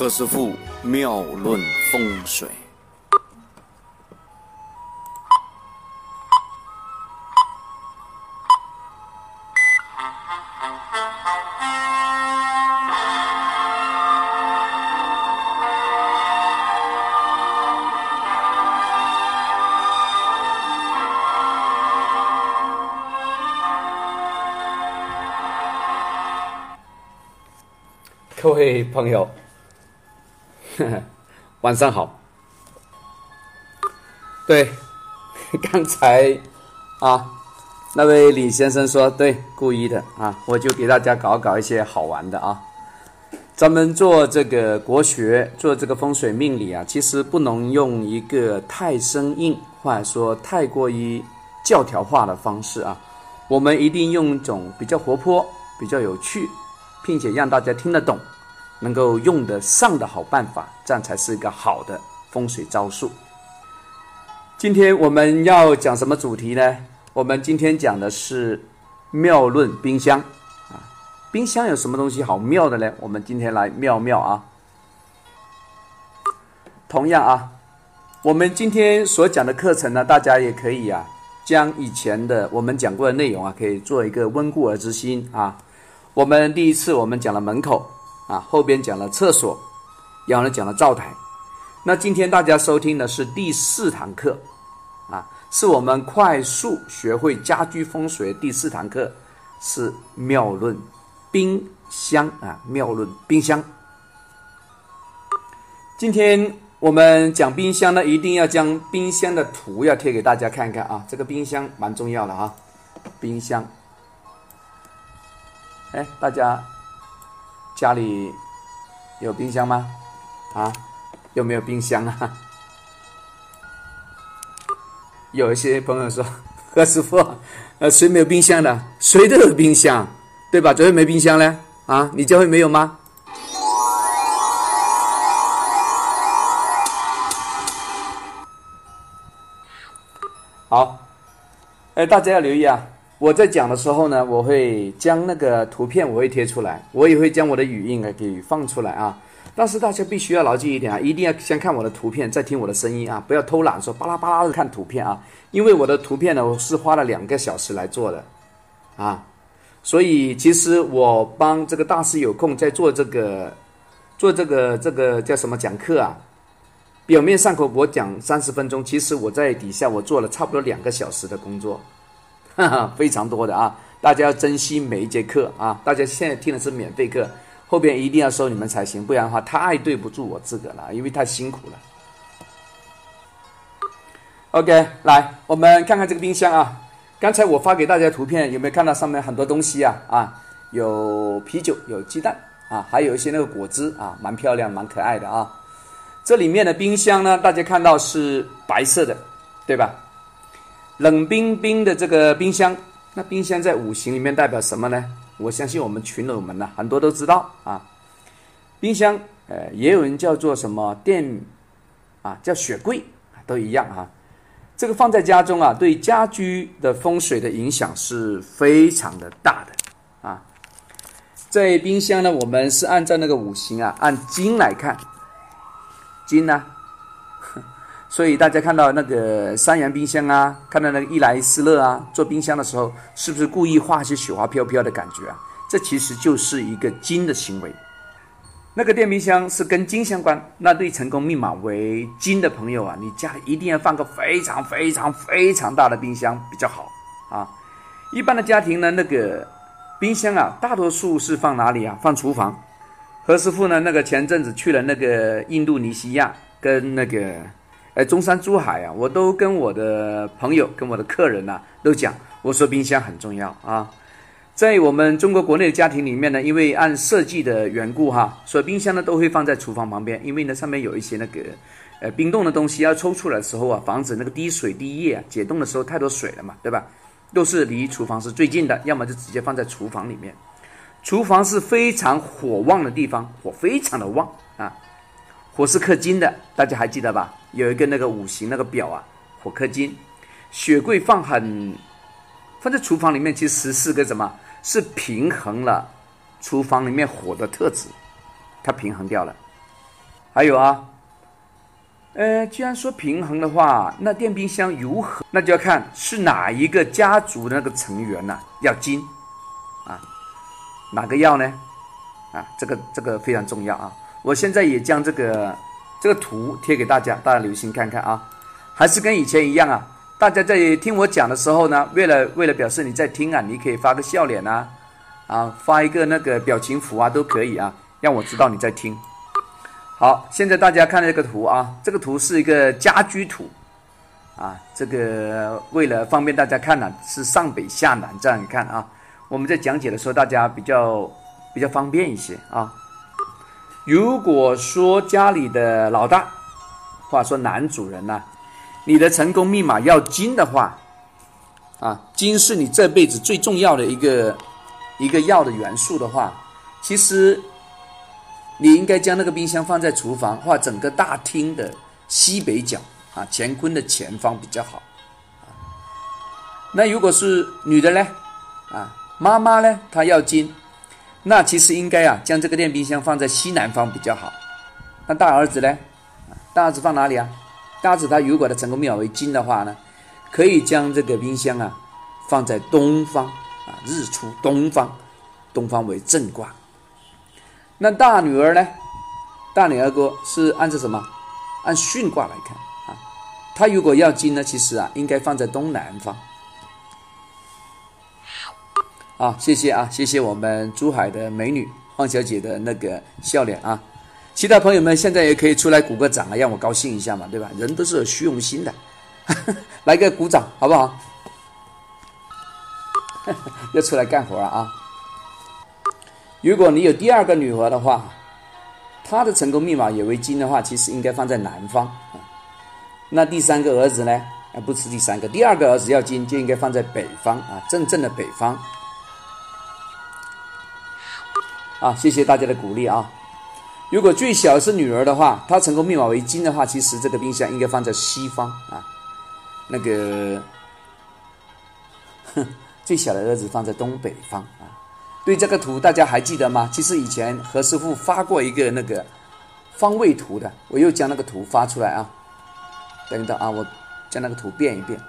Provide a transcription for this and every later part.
何师傅妙论风水。各位朋友，晚上好。对，刚才啊，那位李先生说对，故意的啊，我就给大家搞搞一些好玩的啊。咱们做这个国学，做这个风水命理啊，其实不能用一个太生硬，或者说太过于教条化的方式啊。我们一定用一种比较活泼、比较有趣。并且让大家听得懂，能够用得上的好办法，这样才是一个好的风水招数。今天我们要讲什么主题呢？我们今天讲的是妙论冰箱啊。冰箱有什么东西好妙的呢？我们今天来妙妙啊。同样啊，我们今天所讲的课程呢，大家也可以啊，将以前的我们讲过的内容啊，可以做一个温故而知新啊。我们第一次我们讲了门口啊，后边讲了厕所，然后呢讲了灶台。那今天大家收听的是第四堂课啊，是我们快速学会家居风水第四堂课，是妙论冰箱啊，妙论冰箱。今天我们讲冰箱呢，一定要将冰箱的图要贴给大家看看啊，这个冰箱蛮重要的啊，冰箱。哎，大家家里有冰箱吗？啊，有没有冰箱啊？有一些朋友说：“ 何师傅，呃，谁没有冰箱的？谁都有冰箱，对吧？怎么会没冰箱呢？啊，你教会没有吗？”好，哎，大家要留意啊。我在讲的时候呢，我会将那个图片我会贴出来，我也会将我的语音给放出来啊。但是大家必须要牢记一点啊，一定要先看我的图片，再听我的声音啊，不要偷懒说巴拉巴拉的看图片啊。因为我的图片呢，我是花了两个小时来做的啊，所以其实我帮这个大师有空在做这个做这个这个叫什么讲课啊，表面上口我讲三十分钟，其实我在底下我做了差不多两个小时的工作。哈哈，非常多的啊！大家要珍惜每一节课啊！大家现在听的是免费课，后边一定要收你们才行，不然的话太对不住我自个了，因为太辛苦了。OK，来，我们看看这个冰箱啊。刚才我发给大家图片，有没有看到上面很多东西啊？啊，有啤酒，有鸡蛋啊，还有一些那个果汁啊，蛮漂亮，蛮可爱的啊。这里面的冰箱呢，大家看到是白色的，对吧？冷冰冰的这个冰箱，那冰箱在五行里面代表什么呢？我相信我们群友们呢，很多都知道啊。冰箱，呃，也有人叫做什么电，啊，叫雪柜，都一样啊。这个放在家中啊，对家居的风水的影响是非常的大的啊。在冰箱呢，我们是按照那个五行啊，按金来看，金呢。所以大家看到那个三洋冰箱啊，看到那个伊莱斯乐啊，做冰箱的时候，是不是故意画些雪花飘飘的感觉啊？这其实就是一个金的行为。那个电冰箱是跟金相关，那对成功密码为金的朋友啊，你家一定要放个非常非常非常大的冰箱比较好啊。一般的家庭呢，那个冰箱啊，大多数是放哪里啊？放厨房。何师傅呢，那个前阵子去了那个印度尼西亚，跟那个。哎，中山、珠海啊，我都跟我的朋友、跟我的客人呐，都讲，我说冰箱很重要啊。在我们中国国内的家庭里面呢，因为按设计的缘故哈，所以冰箱呢都会放在厨房旁边，因为呢上面有一些那个呃冰冻的东西要抽出来的时候啊，防止那个滴水滴液啊，解冻的时候太多水了嘛，对吧？都是离厨房是最近的，要么就直接放在厨房里面。厨房是非常火旺的地方，火非常的旺啊。火是克金的，大家还记得吧？有一个那个五行那个表啊，火克金。雪柜放很放在厨房里面，其实是个什么？是平衡了厨房里面火的特质，它平衡掉了还有啊，呃，既然说平衡的话，那电冰箱如何？那就要看是哪一个家族的那个成员呢要金啊，哪个要呢？啊，这个这个非常重要啊！我现在也将这个这个图贴给大家，大家留心看看啊。还是跟以前一样啊，大家在听我讲的时候呢，为了为了表示你在听啊，你可以发个笑脸啊，啊，发一个那个表情符啊，都可以啊，让我知道你在听。好，现在大家看这个图啊，这个图是一个家居图啊，这个为了方便大家看呢，是上北下南这样看啊。我们在讲解的时候，大家比较比较方便一些啊。如果说家里的老大，或者说男主人呢，你的成功密码要金的话，啊，金是你这辈子最重要的一个一个要的元素的话，其实。你应该将那个冰箱放在厨房或整个大厅的西北角啊，乾坤的前方比较好。那如果是女的呢？啊，妈妈呢？她要金，那其实应该啊，将这个电冰箱放在西南方比较好。那大儿子呢？大儿子放哪里啊？大儿子他如果他成功密码为金的话呢，可以将这个冰箱啊放在东方啊，日出东方，东方为正卦。那大女儿呢？大女儿哥是按照什么？按巽卦来看啊。她如果要金呢，其实啊，应该放在东南方。啊，谢谢啊，谢谢我们珠海的美女黄小姐的那个笑脸啊。其他朋友们现在也可以出来鼓个掌啊，让我高兴一下嘛，对吧？人都是有虚荣心的，来个鼓掌好不好？要出来干活了啊！如果你有第二个女儿的话，她的成功密码也为金的话，其实应该放在南方啊。那第三个儿子呢？啊，不是第三个，第二个儿子要金就应该放在北方啊，正正的北方。啊，谢谢大家的鼓励啊。如果最小是女儿的话，她成功密码为金的话，其实这个冰箱应该放在西方啊。那个，哼，最小的儿子放在东北方啊。对这个图大家还记得吗？其实以前何师傅发过一个那个方位图的，我又将那个图发出来啊。等等啊，我将那个图变一变。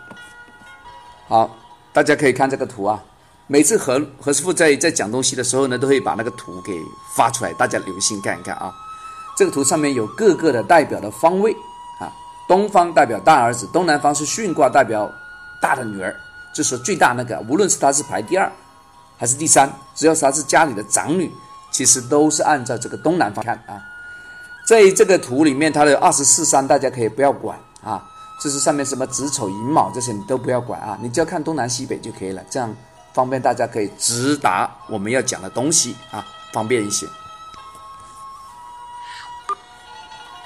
好，大家可以看这个图啊。每次何何师傅在在讲东西的时候呢，都会把那个图给发出来，大家留心看一看啊。这个图上面有各个的代表的方位啊，东方代表大儿子，东南方是巽卦代表大的女儿，就是最大那个，无论是他是排第二。还是第三，只要是她是家里的长女，其实都是按照这个东南方看啊。在这个图里面，它的二十四山大家可以不要管啊，就是上面什么子丑寅卯这些你都不要管啊，你只要看东南西北就可以了，这样方便大家可以直达我们要讲的东西啊，方便一些。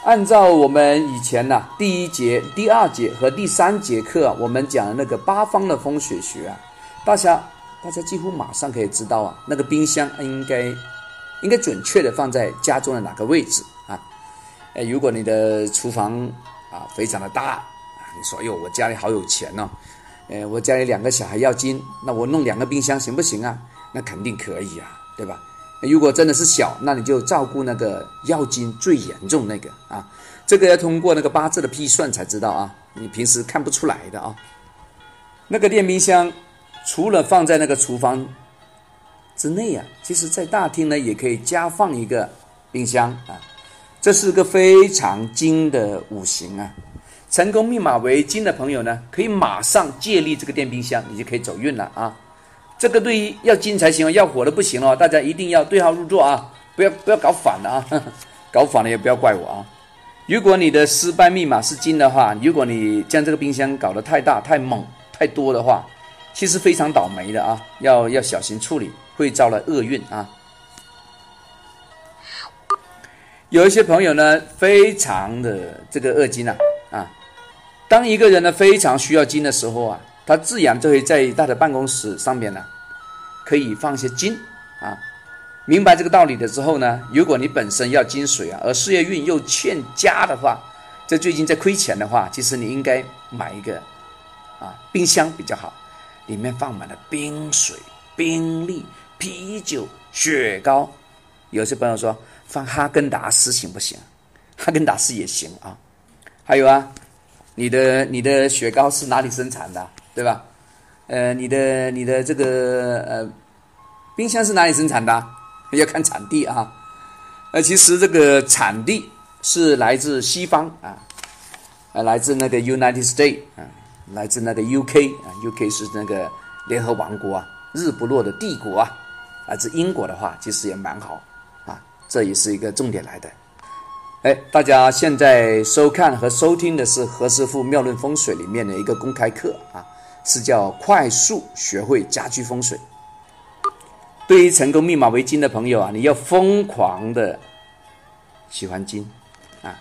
按照我们以前呢第一节、第二节和第三节课我们讲的那个八方的风水学啊，大家。大家几乎马上可以知道啊，那个冰箱应该应该准确的放在家中的哪个位置啊？哎，如果你的厨房啊非常的大，你说哟，我家里好有钱哦，呃，我家里两个小孩要金，那我弄两个冰箱行不行啊？那肯定可以啊，对吧？如果真的是小，那你就照顾那个要金最严重那个啊，这个要通过那个八字的批算才知道啊，你平时看不出来的啊，那个电冰箱。除了放在那个厨房之内啊，其实，在大厅呢也可以加放一个冰箱啊。这是个非常精的五行啊。成功密码为金的朋友呢，可以马上借力这个电冰箱，你就可以走运了啊。这个对于要金才行，要火的不行哦。大家一定要对号入座啊，不要不要搞反了啊，搞反了也不要怪我啊。如果你的失败密码是金的话，如果你将这个冰箱搞得太大、太猛、太多的话，其实非常倒霉的啊，要要小心处理，会招来厄运啊。有一些朋友呢，非常的这个恶金呐啊。当一个人呢非常需要金的时候啊，他自然就会在他的办公室上面呢，可以放些金啊。明白这个道理的之后呢，如果你本身要金水啊，而事业运又欠佳的话，在最近在亏钱的话，其实你应该买一个啊冰箱比较好。里面放满了冰水、冰粒、啤酒、雪糕。有些朋友说放哈根达斯行不行？哈根达斯也行啊。还有啊，你的你的雪糕是哪里生产的，对吧？呃，你的你的这个呃冰箱是哪里生产的？要看产地啊。呃，其实这个产地是来自西方啊，呃，来自那个 United States 啊，来自那个 UK 啊，UK 是那个联合王国啊，日不落的帝国啊。来自英国的话，其实也蛮好啊，这也是一个重点来的。哎，大家现在收看和收听的是何师傅妙论风水里面的一个公开课啊，是叫快速学会家居风水。对于成功密码为金的朋友啊，你要疯狂的喜欢金啊。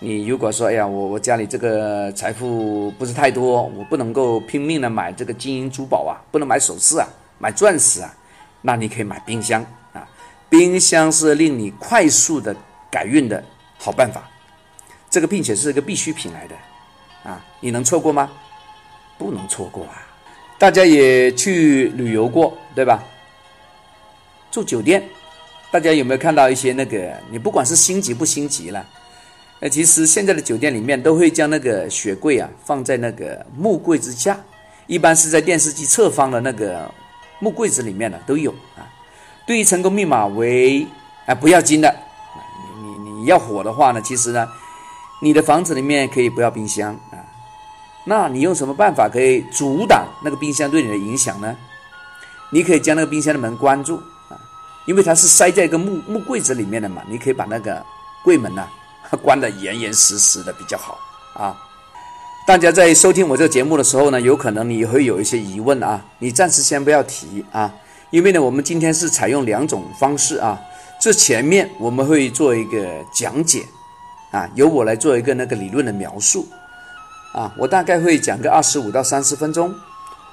你如果说哎呀，我我家里这个财富不是太多，我不能够拼命的买这个金银珠宝啊，不能买首饰啊，买钻石啊，那你可以买冰箱啊。冰箱是令你快速的改运的。好办法，这个并且是一个必需品来的，啊，你能错过吗？不能错过啊！大家也去旅游过，对吧？住酒店，大家有没有看到一些那个？你不管是星级不星级了，呃，其实现在的酒店里面都会将那个雪柜啊放在那个木柜之下，一般是在电视机侧方的那个木柜子里面的都有啊。对于成功密码为啊不要紧的。你要火的话呢，其实呢，你的房子里面可以不要冰箱啊。那你用什么办法可以阻挡那个冰箱对你的影响呢？你可以将那个冰箱的门关住啊，因为它是塞在一个木木柜子里面的嘛。你可以把那个柜门呢 关得严严实实的比较好啊。大家在收听我这个节目的时候呢，有可能你会有一些疑问啊，你暂时先不要提啊，因为呢，我们今天是采用两种方式啊。这前面我们会做一个讲解，啊，由我来做一个那个理论的描述，啊，我大概会讲个二十五到三十分钟，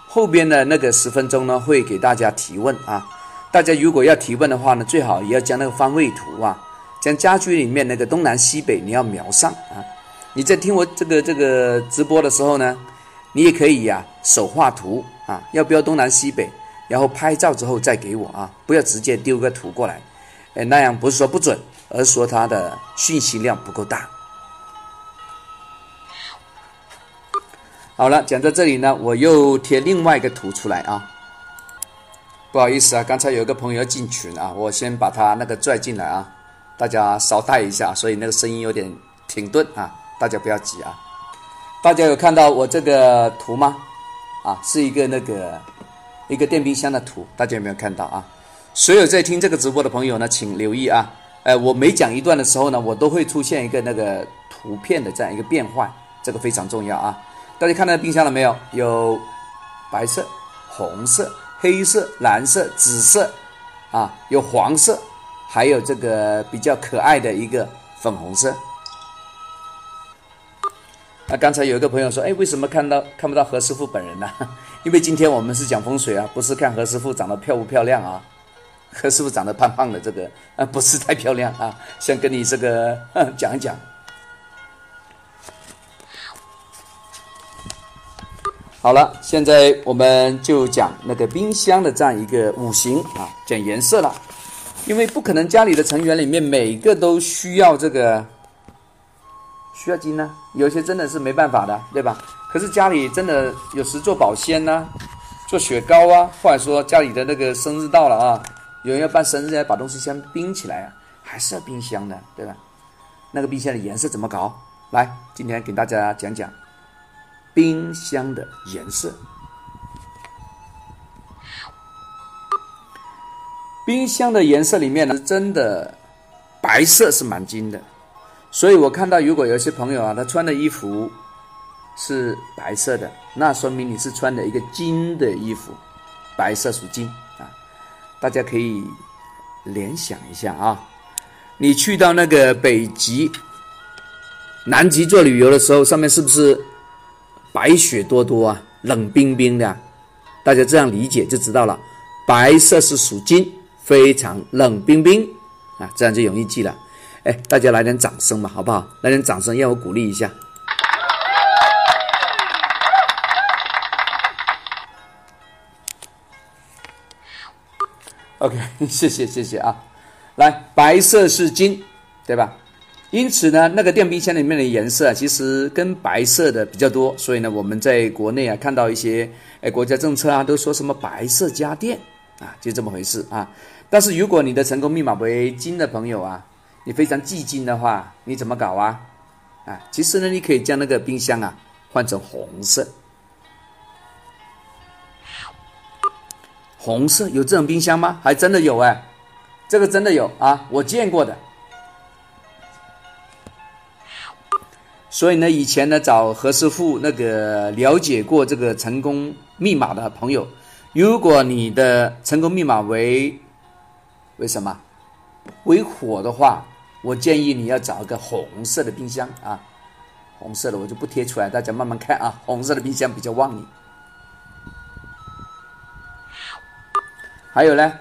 后边的那个十分钟呢会给大家提问啊，大家如果要提问的话呢，最好也要将那个方位图啊，将家居里面那个东南西北你要描上啊，你在听我这个这个直播的时候呢，你也可以呀手画图啊，要标东南西北，然后拍照之后再给我啊，不要直接丢个图过来。哎，那样不是说不准，而是说它的信息量不够大。好了，讲到这里呢，我又贴另外一个图出来啊。不好意思啊，刚才有个朋友要进群啊，我先把他那个拽进来啊，大家稍待一下，所以那个声音有点停顿啊，大家不要急啊。大家有看到我这个图吗？啊，是一个那个一个电冰箱的图，大家有没有看到啊？所有在听这个直播的朋友呢，请留意啊！呃，我每讲一段的时候呢，我都会出现一个那个图片的这样一个变换，这个非常重要啊！大家看到冰箱了没有？有白色、红色、黑色、蓝色、紫色，啊，有黄色，还有这个比较可爱的一个粉红色。那刚才有一个朋友说，哎，为什么看到看不到何师傅本人呢？因为今天我们是讲风水啊，不是看何师傅长得漂不漂亮啊。何师傅长得胖胖的，这个啊不是太漂亮啊，想跟你这个讲一讲。好了，现在我们就讲那个冰箱的这样一个五行啊，讲颜色了。因为不可能家里的成员里面每个都需要这个需要金呢，有些真的是没办法的，对吧？可是家里真的有时做保鲜呢，做雪糕啊，或者说家里的那个生日到了啊。有人要办生日要把东西先冰起来啊，还是要冰箱的，对吧？那个冰箱的颜色怎么搞？来，今天给大家讲讲冰箱的颜色。冰箱的颜色里面呢，真的白色是蛮金的，所以我看到如果有些朋友啊，他穿的衣服是白色的，那说明你是穿的一个金的衣服，白色属金。大家可以联想一下啊，你去到那个北极、南极做旅游的时候，上面是不是白雪多多啊，冷冰冰的？大家这样理解就知道了，白色是属金，非常冷冰冰啊，这样就容易记了。哎，大家来点掌声吧，好不好？来点掌声，让我鼓励一下。OK，谢谢谢谢啊，来，白色是金，对吧？因此呢，那个电冰箱里面的颜色啊，其实跟白色的比较多。所以呢，我们在国内啊看到一些哎国家政策啊，都说什么白色家电啊，就这么回事啊。但是如果你的成功密码为金的朋友啊，你非常忌金的话，你怎么搞啊？啊，其实呢，你可以将那个冰箱啊换成红色。红色有这种冰箱吗？还真的有哎，这个真的有啊，我见过的。所以呢，以前呢找何师傅那个了解过这个成功密码的朋友，如果你的成功密码为为什么为火的话，我建议你要找一个红色的冰箱啊，红色的我就不贴出来，大家慢慢看啊，红色的冰箱比较旺你。还有呢，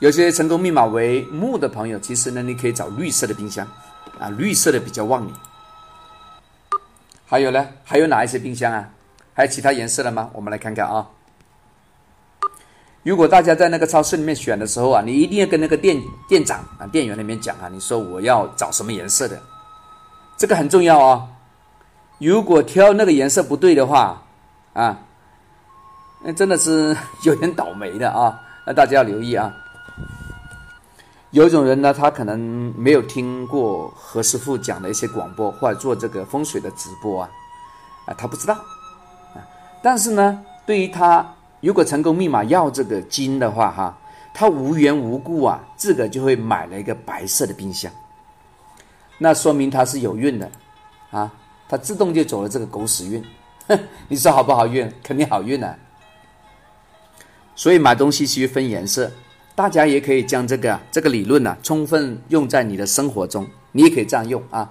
有些成功密码为木的朋友，其实呢你可以找绿色的冰箱啊，绿色的比较旺你。还有呢？还有哪一些冰箱啊？还有其他颜色的吗？我们来看看啊。如果大家在那个超市里面选的时候啊，你一定要跟那个店店长啊、店员那边讲啊，你说我要找什么颜色的，这个很重要啊。如果挑那个颜色不对的话啊，那真的是 有点倒霉的啊。那大家要留意啊。有一种人呢，他可能没有听过何师傅讲的一些广播，或者做这个风水的直播啊，啊，他不知道啊。但是呢，对于他如果成功密码要这个金的话，哈，他无缘无故啊，自个就会买了一个白色的冰箱，那说明他是有运的啊，他自动就走了这个狗屎运。你说好不好运？肯定好运啊。所以买东西需分颜色。大家也可以将这个这个理论呢，充分用在你的生活中。你也可以这样用啊。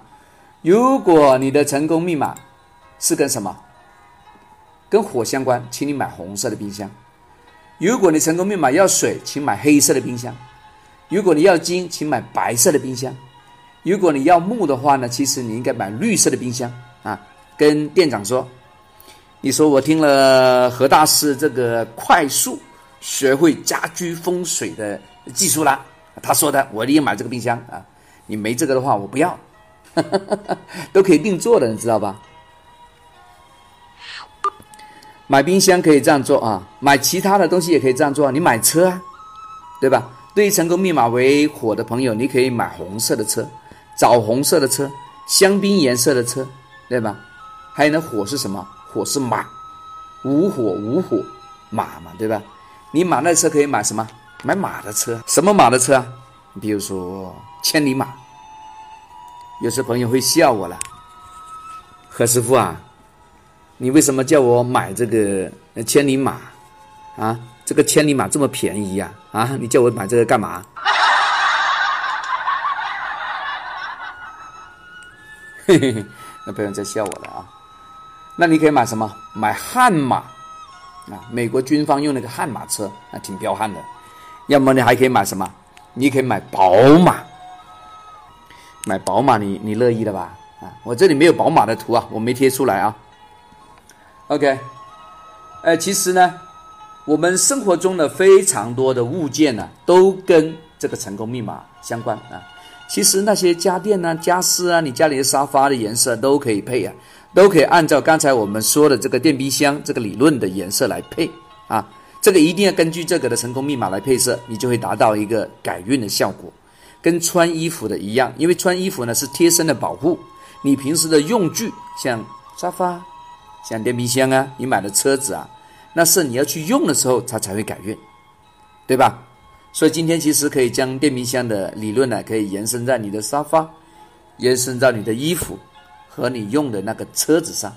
如果你的成功密码是跟什么？跟火相关，请你买红色的冰箱。如果你成功密码要水，请买黑色的冰箱。如果你要金，请买白色的冰箱。如果你要木的话呢，其实你应该买绿色的冰箱啊。跟店长说，你说我听了何大师这个快速。学会家居风水的技术啦，他说的，我一定买这个冰箱啊！你没这个的话，我不要，都可以定做的，你知道吧？买冰箱可以这样做啊，买其他的东西也可以这样做。你买车啊，对吧？对于成功密码为火的朋友，你可以买红色的车，枣红色的车，香槟颜色的车，对吧？还有呢，火是什么？火是马，无火无火马嘛，对吧？你马那车可以买什么？买马的车，什么马的车啊？比如说千里马。有些朋友会笑我了，何师傅啊，你为什么叫我买这个千里马啊？这个千里马这么便宜呀？啊，你叫我买这个干嘛？嘿嘿嘿，那朋友在笑我了啊。那你可以买什么？买悍马。啊，美国军方用那个悍马车，啊，挺彪悍的。要么你还可以买什么？你可以买宝马，买宝马，你你乐意的吧？啊，我这里没有宝马的图啊，我没贴出来啊。OK，呃，其实呢，我们生活中的非常多的物件呢，都跟这个成功密码相关啊。其实那些家电呢、家私啊，你家里的沙发的颜色都可以配啊。都可以按照刚才我们说的这个电冰箱这个理论的颜色来配啊，这个一定要根据这个的成功密码来配色，你就会达到一个改运的效果，跟穿衣服的一样，因为穿衣服呢是贴身的保护，你平时的用具像沙发、像电冰箱啊，你买的车子啊，那是你要去用的时候它才会改运，对吧？所以今天其实可以将电冰箱的理论呢，可以延伸在你的沙发，延伸到你的衣服。和你用的那个车子上，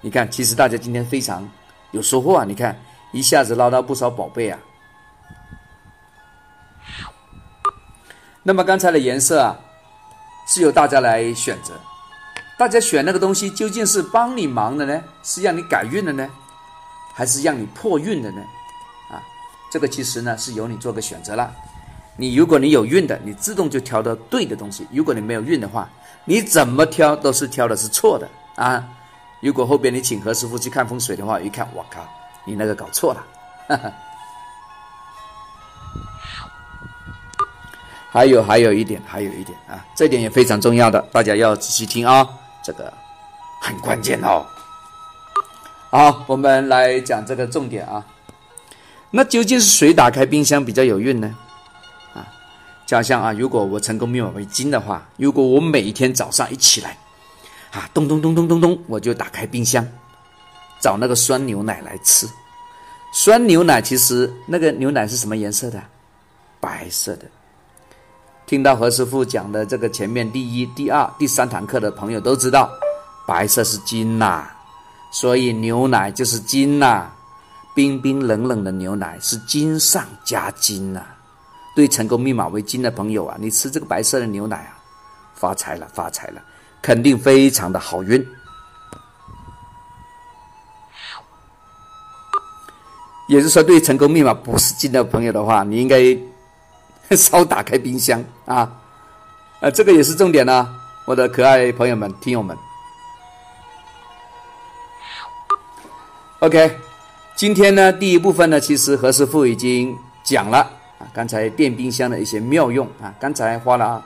你看，其实大家今天非常有收获啊！你看，一下子捞到不少宝贝啊。那么刚才的颜色啊，是由大家来选择，大家选那个东西究竟是帮你忙的呢，是让你改运的呢，还是让你破运的呢？啊，这个其实呢是由你做个选择了。你如果你有运的，你自动就挑到对的东西；如果你没有运的话，你怎么挑都是挑的是错的啊！如果后边你请何师傅去看风水的话，一看，我靠，你那个搞错了。还有还有一点，还有一点啊，这点也非常重要的，大家要仔细听啊，这个很关键哦。好，我们来讲这个重点啊。那究竟是谁打开冰箱比较有运呢？啊，就像啊，如果我成功密码为金的话，如果我每一天早上一起来，啊，咚咚咚咚咚咚，我就打开冰箱，找那个酸牛奶来吃。酸牛奶其实那个牛奶是什么颜色的？白色的。听到何师傅讲的这个前面第一、第二、第三堂课的朋友都知道，白色是金呐，所以牛奶就是金呐，冰冰冷冷的牛奶是金上加金呐。对成功密码为金的朋友啊，你吃这个白色的牛奶啊，发财了，发财了，肯定非常的好运。也就是说，对成功密码不是金的朋友的话，你应该。稍打开冰箱啊，呃，这个也是重点呢，我的可爱朋友们、听友们。OK，今天呢，第一部分呢，其实何师傅已经讲了啊，刚才电冰箱的一些妙用啊，刚才花了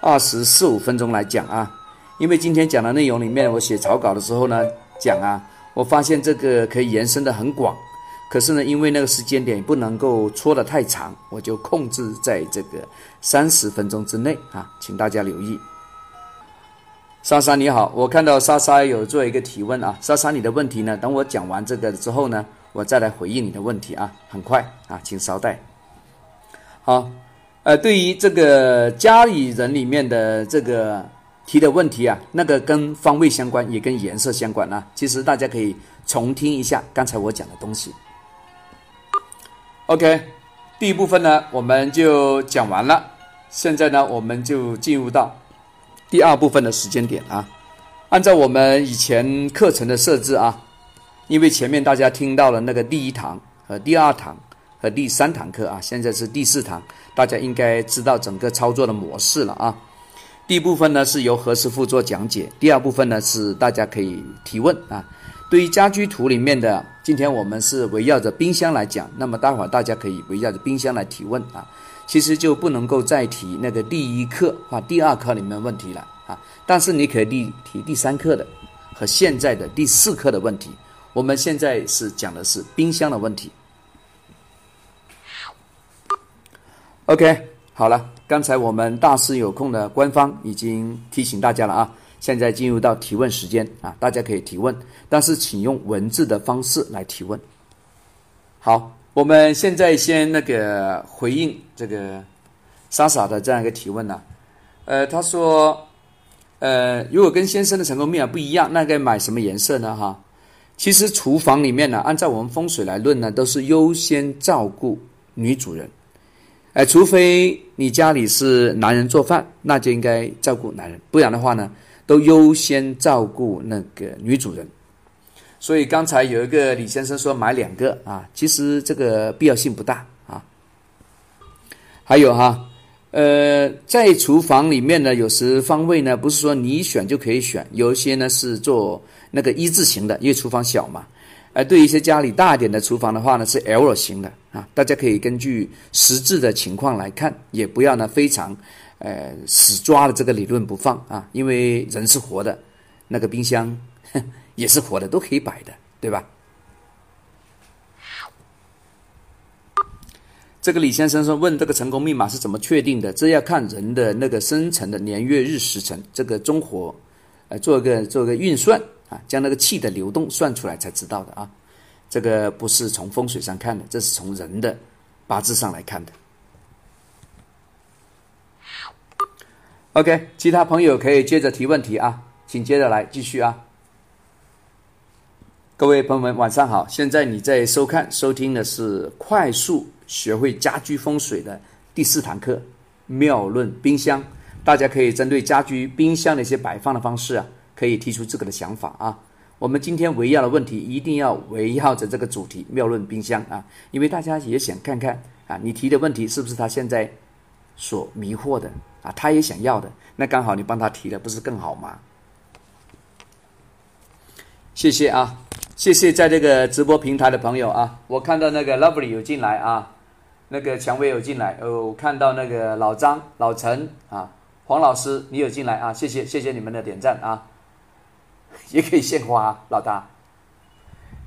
二十四五分钟来讲啊，因为今天讲的内容里面，我写草稿的时候呢，讲啊，我发现这个可以延伸的很广。可是呢，因为那个时间点不能够戳得太长，我就控制在这个三十分钟之内啊，请大家留意。莎莎你好，我看到莎莎有做一个提问啊，莎莎你的问题呢，等我讲完这个之后呢，我再来回应你的问题啊，很快啊，请稍待。好，呃，对于这个家里人里面的这个提的问题啊，那个跟方位相关，也跟颜色相关啊，其实大家可以重听一下刚才我讲的东西。OK，第一部分呢我们就讲完了，现在呢我们就进入到第二部分的时间点啊。按照我们以前课程的设置啊，因为前面大家听到了那个第一堂和第二堂和第三堂课啊，现在是第四堂，大家应该知道整个操作的模式了啊。第一部分呢是由何师傅做讲解，第二部分呢是大家可以提问啊。对于家居图里面的，今天我们是围绕着冰箱来讲，那么待会儿大家可以围绕着冰箱来提问啊。其实就不能够再提那个第一课啊、第二课里面问题了啊，但是你可以提提第三课的和现在的第四课的问题。我们现在是讲的是冰箱的问题。OK，好了，刚才我们大师有空的官方已经提醒大家了啊。现在进入到提问时间啊，大家可以提问，但是请用文字的方式来提问。好，我们现在先那个回应这个莎莎的这样一个提问呢。呃，他说，呃，如果跟先生的成功密码不一样，那该买什么颜色呢？哈，其实厨房里面呢，按照我们风水来论呢，都是优先照顾女主人。哎，除非你家里是男人做饭，那就应该照顾男人，不然的话呢？都优先照顾那个女主人，所以刚才有一个李先生说买两个啊，其实这个必要性不大啊。还有哈，呃，在厨房里面呢，有时方位呢不是说你选就可以选，有一些呢是做那个一字形的，因为厨房小嘛。而对一些家里大一点的厨房的话呢，是 L 型的啊，大家可以根据实质的情况来看，也不要呢非常。呃，死抓了这个理论不放啊，因为人是活的，那个冰箱 也是活的，都可以摆的，对吧？这个李先生说问这个成功密码是怎么确定的？这要看人的那个生辰的年月日时辰，这个中活，呃，做个做个运算啊，将那个气的流动算出来才知道的啊。这个不是从风水上看的，这是从人的八字上来看的。OK，其他朋友可以接着提问题啊，请接着来继续啊。各位朋友们，晚上好！现在你在收看、收听的是《快速学会家居风水》的第四堂课《妙论冰箱》。大家可以针对家居冰箱的一些摆放的方式啊，可以提出自个的想法啊。我们今天围绕的问题一定要围绕着这个主题《妙论冰箱》啊，因为大家也想看看啊，你提的问题是不是他现在所迷惑的。啊，他也想要的，那刚好你帮他提了，不是更好吗？谢谢啊，谢谢在这个直播平台的朋友啊，我看到那个 Lovely 有进来啊，那个蔷薇有进来，哦，看到那个老张、老陈啊，黄老师你有进来啊，谢谢谢谢你们的点赞啊，也可以献花，老大。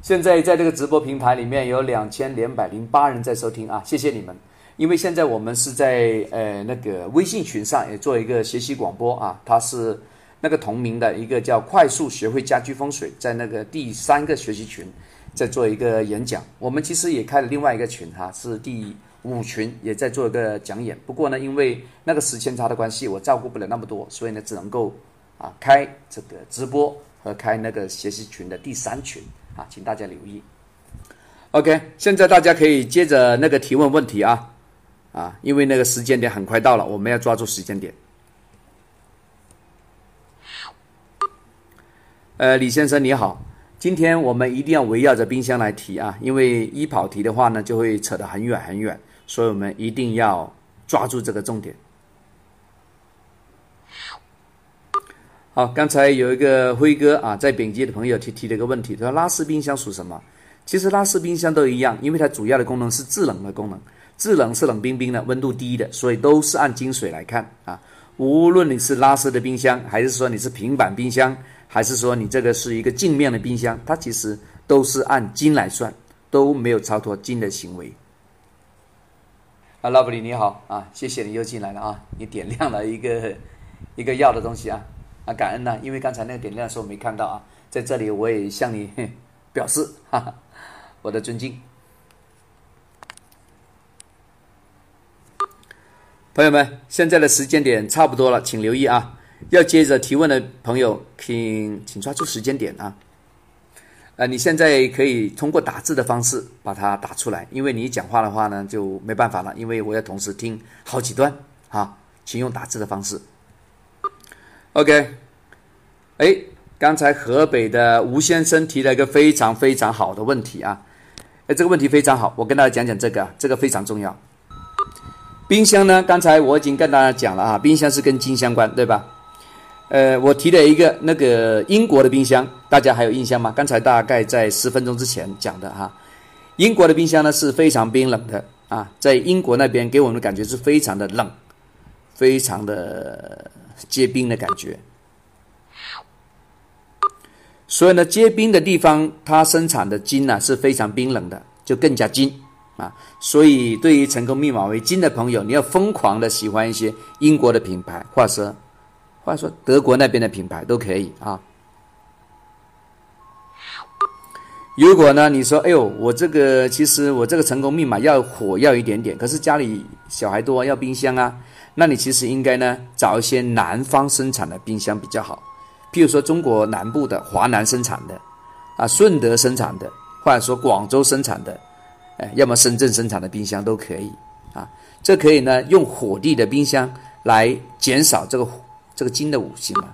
现在在这个直播平台里面有两千两百零八人在收听啊，谢谢你们。因为现在我们是在呃那个微信群上也做一个学习广播啊，它是那个同名的一个叫“快速学会家居风水”，在那个第三个学习群在做一个演讲。我们其实也开了另外一个群哈，是第五群也在做一个讲演。不过呢，因为那个时间差的关系，我照顾不了那么多，所以呢，只能够啊开这个直播和开那个学习群的第三群啊，请大家留意。OK，现在大家可以接着那个提问问题啊。啊，因为那个时间点很快到了，我们要抓住时间点。呃，李先生你好，今天我们一定要围绕着冰箱来提啊，因为一跑题的话呢，就会扯得很远很远，所以我们一定要抓住这个重点。好，刚才有一个辉哥啊，在北京的朋友提提了一个问题，他说拉丝冰箱属什么？其实拉丝冰箱都一样，因为它主要的功能是制冷的功能。制冷是冷冰冰的，温度低的，所以都是按金水来看啊。无论你是拉丝的冰箱，还是说你是平板冰箱，还是说你这个是一个镜面的冰箱，它其实都是按斤来算，都没有超脱斤的行为。啊，Lovely 你好啊，谢谢你又进来了啊，你点亮了一个一个要的东西啊啊，感恩呐，因为刚才那个点亮的时候没看到啊，在这里我也向你 表示哈哈 我的尊敬。朋友们，现在的时间点差不多了，请留意啊！要接着提问的朋友，请请抓住时间点啊！呃，你现在可以通过打字的方式把它打出来，因为你讲话的话呢就没办法了，因为我要同时听好几段啊，请用打字的方式。OK，哎，刚才河北的吴先生提了一个非常非常好的问题啊！哎，这个问题非常好，我跟大家讲讲这个，这个非常重要。冰箱呢？刚才我已经跟大家讲了啊，冰箱是跟金相关，对吧？呃，我提了一个那个英国的冰箱，大家还有印象吗？刚才大概在十分钟之前讲的哈。英国的冰箱呢是非常冰冷的啊，在英国那边给我们的感觉是非常的冷，非常的结冰的感觉。所以呢，结冰的地方它生产的金呢是非常冰冷的，就更加金。啊，所以对于成功密码为金的朋友，你要疯狂的喜欢一些英国的品牌，或者说，或者说德国那边的品牌都可以啊。如果呢，你说，哎呦，我这个其实我这个成功密码要火要一点点，可是家里小孩多要冰箱啊，那你其实应该呢找一些南方生产的冰箱比较好，譬如说中国南部的华南生产的，啊顺德生产的，或者说广州生产的。哎，要么深圳生产的冰箱都可以啊，这可以呢用火力的冰箱来减少这个这个金的五行嘛，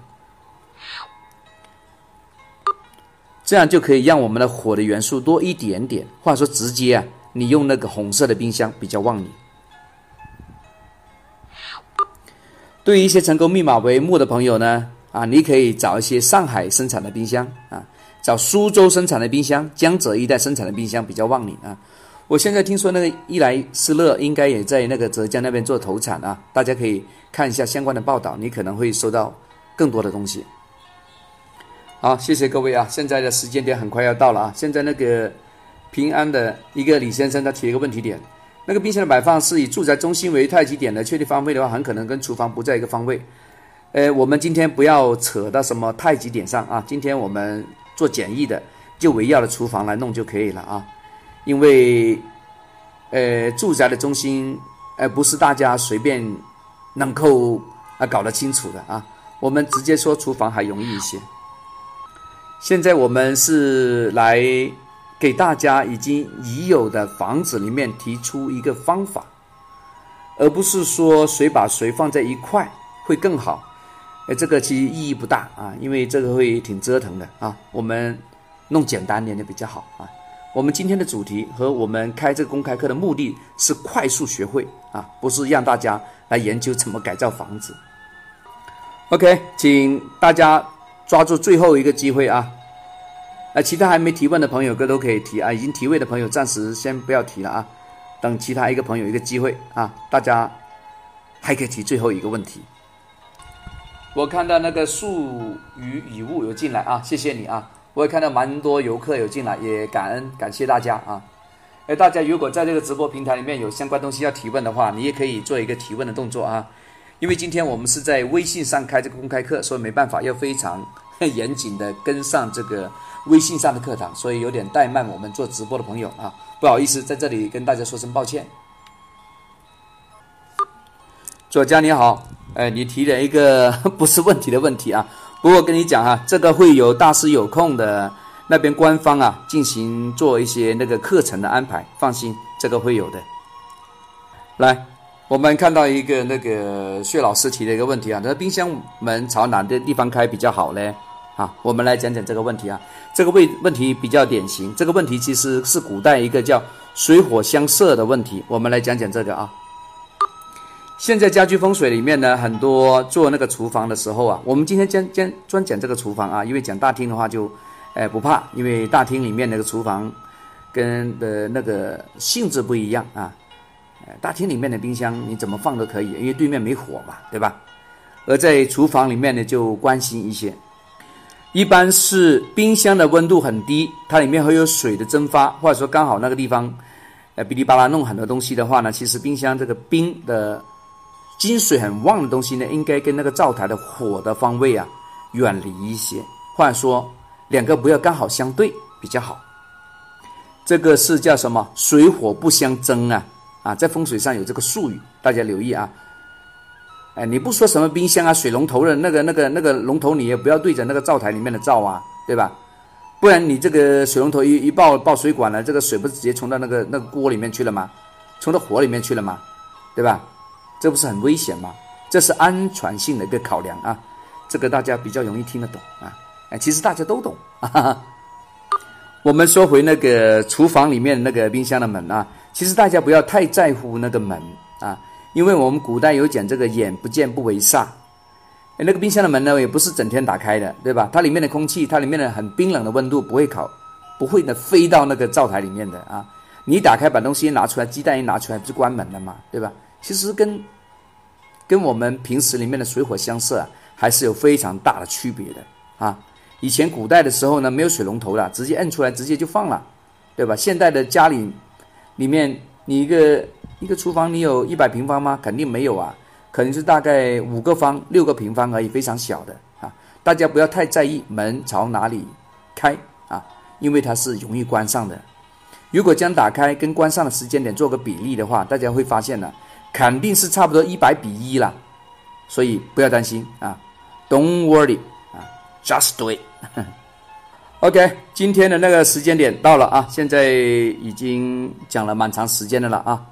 这样就可以让我们的火的元素多一点点，或者说直接啊，你用那个红色的冰箱比较旺你。对于一些成功密码为木的朋友呢，啊，你可以找一些上海生产的冰箱啊，找苏州生产的冰箱，江浙一带生产的冰箱比较旺你啊。我现在听说那个伊莱斯勒应该也在那个浙江那边做投产啊，大家可以看一下相关的报道，你可能会收到更多的东西。好，谢谢各位啊！现在的时间点很快要到了啊！现在那个平安的一个李先生他提一个问题点，那个冰箱的摆放是以住宅中心为太极点的，确定方位的话，很可能跟厨房不在一个方位。呃，我们今天不要扯到什么太极点上啊，今天我们做简易的，就围绕着厨房来弄就可以了啊。因为，呃，住宅的中心，呃，不是大家随便能够啊搞得清楚的啊。我们直接说厨房还容易一些。现在我们是来给大家已经已有的房子里面提出一个方法，而不是说谁把谁放在一块会更好。哎，这个其实意义不大啊，因为这个会挺折腾的啊。我们弄简单点就比较好啊。我们今天的主题和我们开这个公开课的目的是快速学会啊，不是让大家来研究怎么改造房子。OK，请大家抓住最后一个机会啊！啊，其他还没提问的朋友，哥都可以提啊。已经提问的朋友，暂时先不要提了啊。等其他一个朋友一个机会啊，大家还可以提最后一个问题。我看到那个树鱼雨雾有进来啊，谢谢你啊！我也看到蛮多游客有进来，也感恩感谢大家啊！哎，大家如果在这个直播平台里面有相关东西要提问的话，你也可以做一个提问的动作啊。因为今天我们是在微信上开这个公开课，所以没办法要非常 严谨的跟上这个微信上的课堂，所以有点怠慢我们做直播的朋友啊，不好意思，在这里跟大家说声抱歉。左家你好，哎，你提了一个 不是问题的问题啊，不过跟你讲哈，这个会有大师有空的那边官方啊进行做一些那个课程的安排，放心，这个会有的。来。我们看到一个那个薛老师提的一个问题啊，他说冰箱门朝哪的地方开比较好嘞？啊，我们来讲讲这个问题啊。这个问问题比较典型，这个问题其实是古代一个叫水火相射的问题。我们来讲讲这个啊。现在家居风水里面呢，很多做那个厨房的时候啊，我们今天将将专讲这个厨房啊，因为讲大厅的话就，哎不怕，因为大厅里面那个厨房跟的那个性质不一样啊。大厅里面的冰箱你怎么放都可以，因为对面没火嘛，对吧？而在厨房里面呢，就关心一些。一般是冰箱的温度很低，它里面会有水的蒸发，或者说刚好那个地方，呃，哔哩吧啦弄很多东西的话呢，其实冰箱这个冰的金水很旺的东西呢，应该跟那个灶台的火的方位啊远离一些，或者说两个不要刚好相对比较好。这个是叫什么？水火不相争啊。啊，在风水上有这个术语，大家留意啊。哎，你不说什么冰箱啊、水龙头的那个、那个、那个龙头，你也不要对着那个灶台里面的灶啊，对吧？不然你这个水龙头一一爆爆水管了，这个水不是直接冲到那个那个锅里面去了吗？冲到火里面去了吗？对吧？这不是很危险吗？这是安全性的一个考量啊。这个大家比较容易听得懂啊。哎，其实大家都懂啊。我们说回那个厨房里面那个冰箱的门啊。其实大家不要太在乎那个门啊，因为我们古代有讲这个眼不见不为煞。那个冰箱的门呢，也不是整天打开的，对吧？它里面的空气，它里面的很冰冷的温度不会烤，不会呢飞到那个灶台里面的啊。你打开把东西一拿出来，鸡蛋一拿出来，不是关门了嘛，对吧？其实跟跟我们平时里面的水火相射啊，还是有非常大的区别的啊。以前古代的时候呢，没有水龙头的，直接摁出来直接就放了，对吧？现代的家里。里面你一个一个厨房，你有一百平方吗？肯定没有啊，可能是大概五个方、六个平方而已，非常小的啊。大家不要太在意门朝哪里开啊，因为它是容易关上的。如果将打开跟关上的时间点做个比例的话，大家会发现呢，肯定是差不多一百比一了。所以不要担心啊，Don't worry 啊，Just do it。OK，今天的那个时间点到了啊，现在已经讲了蛮长时间的了啊。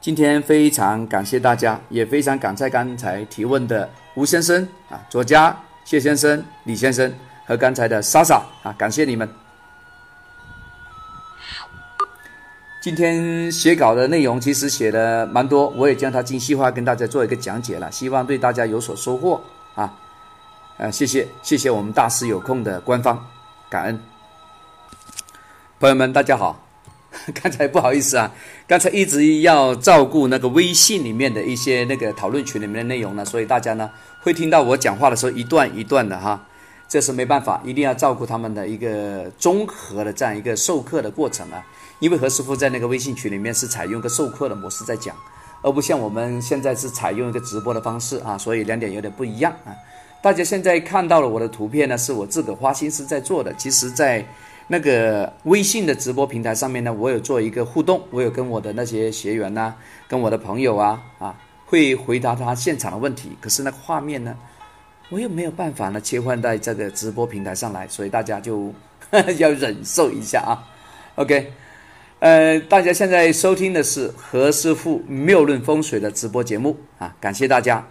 今天非常感谢大家，也非常感谢刚才提问的吴先生啊、左家、谢先生、李先生和刚才的莎莎啊，感谢你们。今天写稿的内容其实写的蛮多，我也将它精细化跟大家做一个讲解了，希望对大家有所收获啊。呃，谢谢谢谢我们大师有空的官方。感恩，朋友们，大家好。刚才不好意思啊，刚才一直要照顾那个微信里面的一些那个讨论群里面的内容呢，所以大家呢会听到我讲话的时候一段一段的哈，这是没办法，一定要照顾他们的一个综合的这样一个授课的过程啊。因为何师傅在那个微信群里面是采用个授课的模式在讲，而不像我们现在是采用一个直播的方式啊，所以两点有点不一样啊。大家现在看到了我的图片呢，是我自个花心思在做的。其实，在那个微信的直播平台上面呢，我有做一个互动，我有跟我的那些学员呐，跟我的朋友啊，啊，会回答他现场的问题。可是那个画面呢，我又没有办法呢切换到这个直播平台上来，所以大家就 要忍受一下啊。OK，呃，大家现在收听的是何师傅谬论风水的直播节目啊，感谢大家。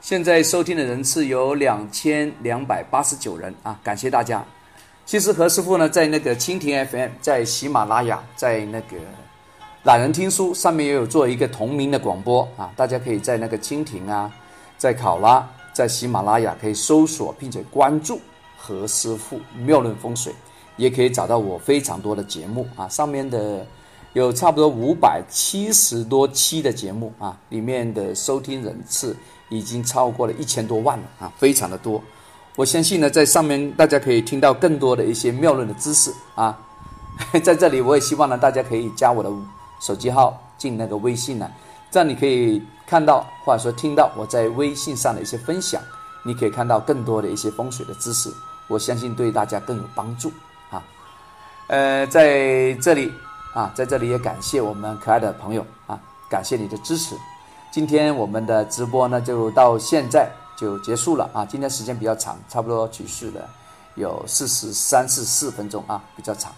现在收听的人次有两千两百八十九人啊，感谢大家。其实何师傅呢，在那个蜻蜓 FM、在喜马拉雅、在那个懒人听书上面也有做一个同名的广播啊，大家可以在那个蜻蜓啊、在考拉、在喜马拉雅可以搜索并且关注何师傅妙论风水，也可以找到我非常多的节目啊，上面的有差不多五百七十多期的节目啊，里面的收听人次已经超过了一千多万了啊，非常的多。我相信呢，在上面大家可以听到更多的一些妙论的知识啊。在这里，我也希望呢，大家可以加我的手机号进那个微信呢，这样你可以看到或者说听到我在微信上的一些分享，你可以看到更多的一些风水的知识，我相信对大家更有帮助啊。呃，在这里啊，在这里也感谢我们可爱的朋友啊，感谢你的支持。今天我们的直播呢，就到现在就结束了啊。今天时间比较长，差不多持续了有四十三、四四分钟啊，比较长。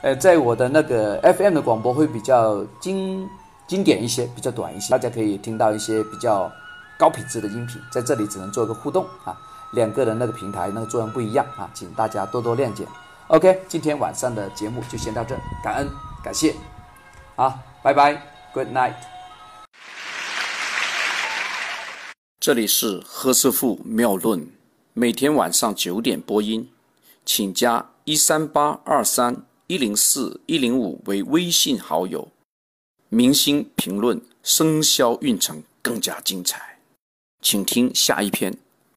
呃，在我的那个 FM 的广播会比较经经典一些，比较短一些，大家可以听到一些比较高品质的音频。在这里只能做一个互动啊，两个人那个平台那个作用不一样啊，请大家多多谅解。OK，今天晚上的节目就先到这，感恩感谢，好，拜拜，Good night。这里是何师傅妙论，每天晚上九点播音，请加一三八二三一零四一零五为微信好友。明星评论生肖运程更加精彩，请听下一篇。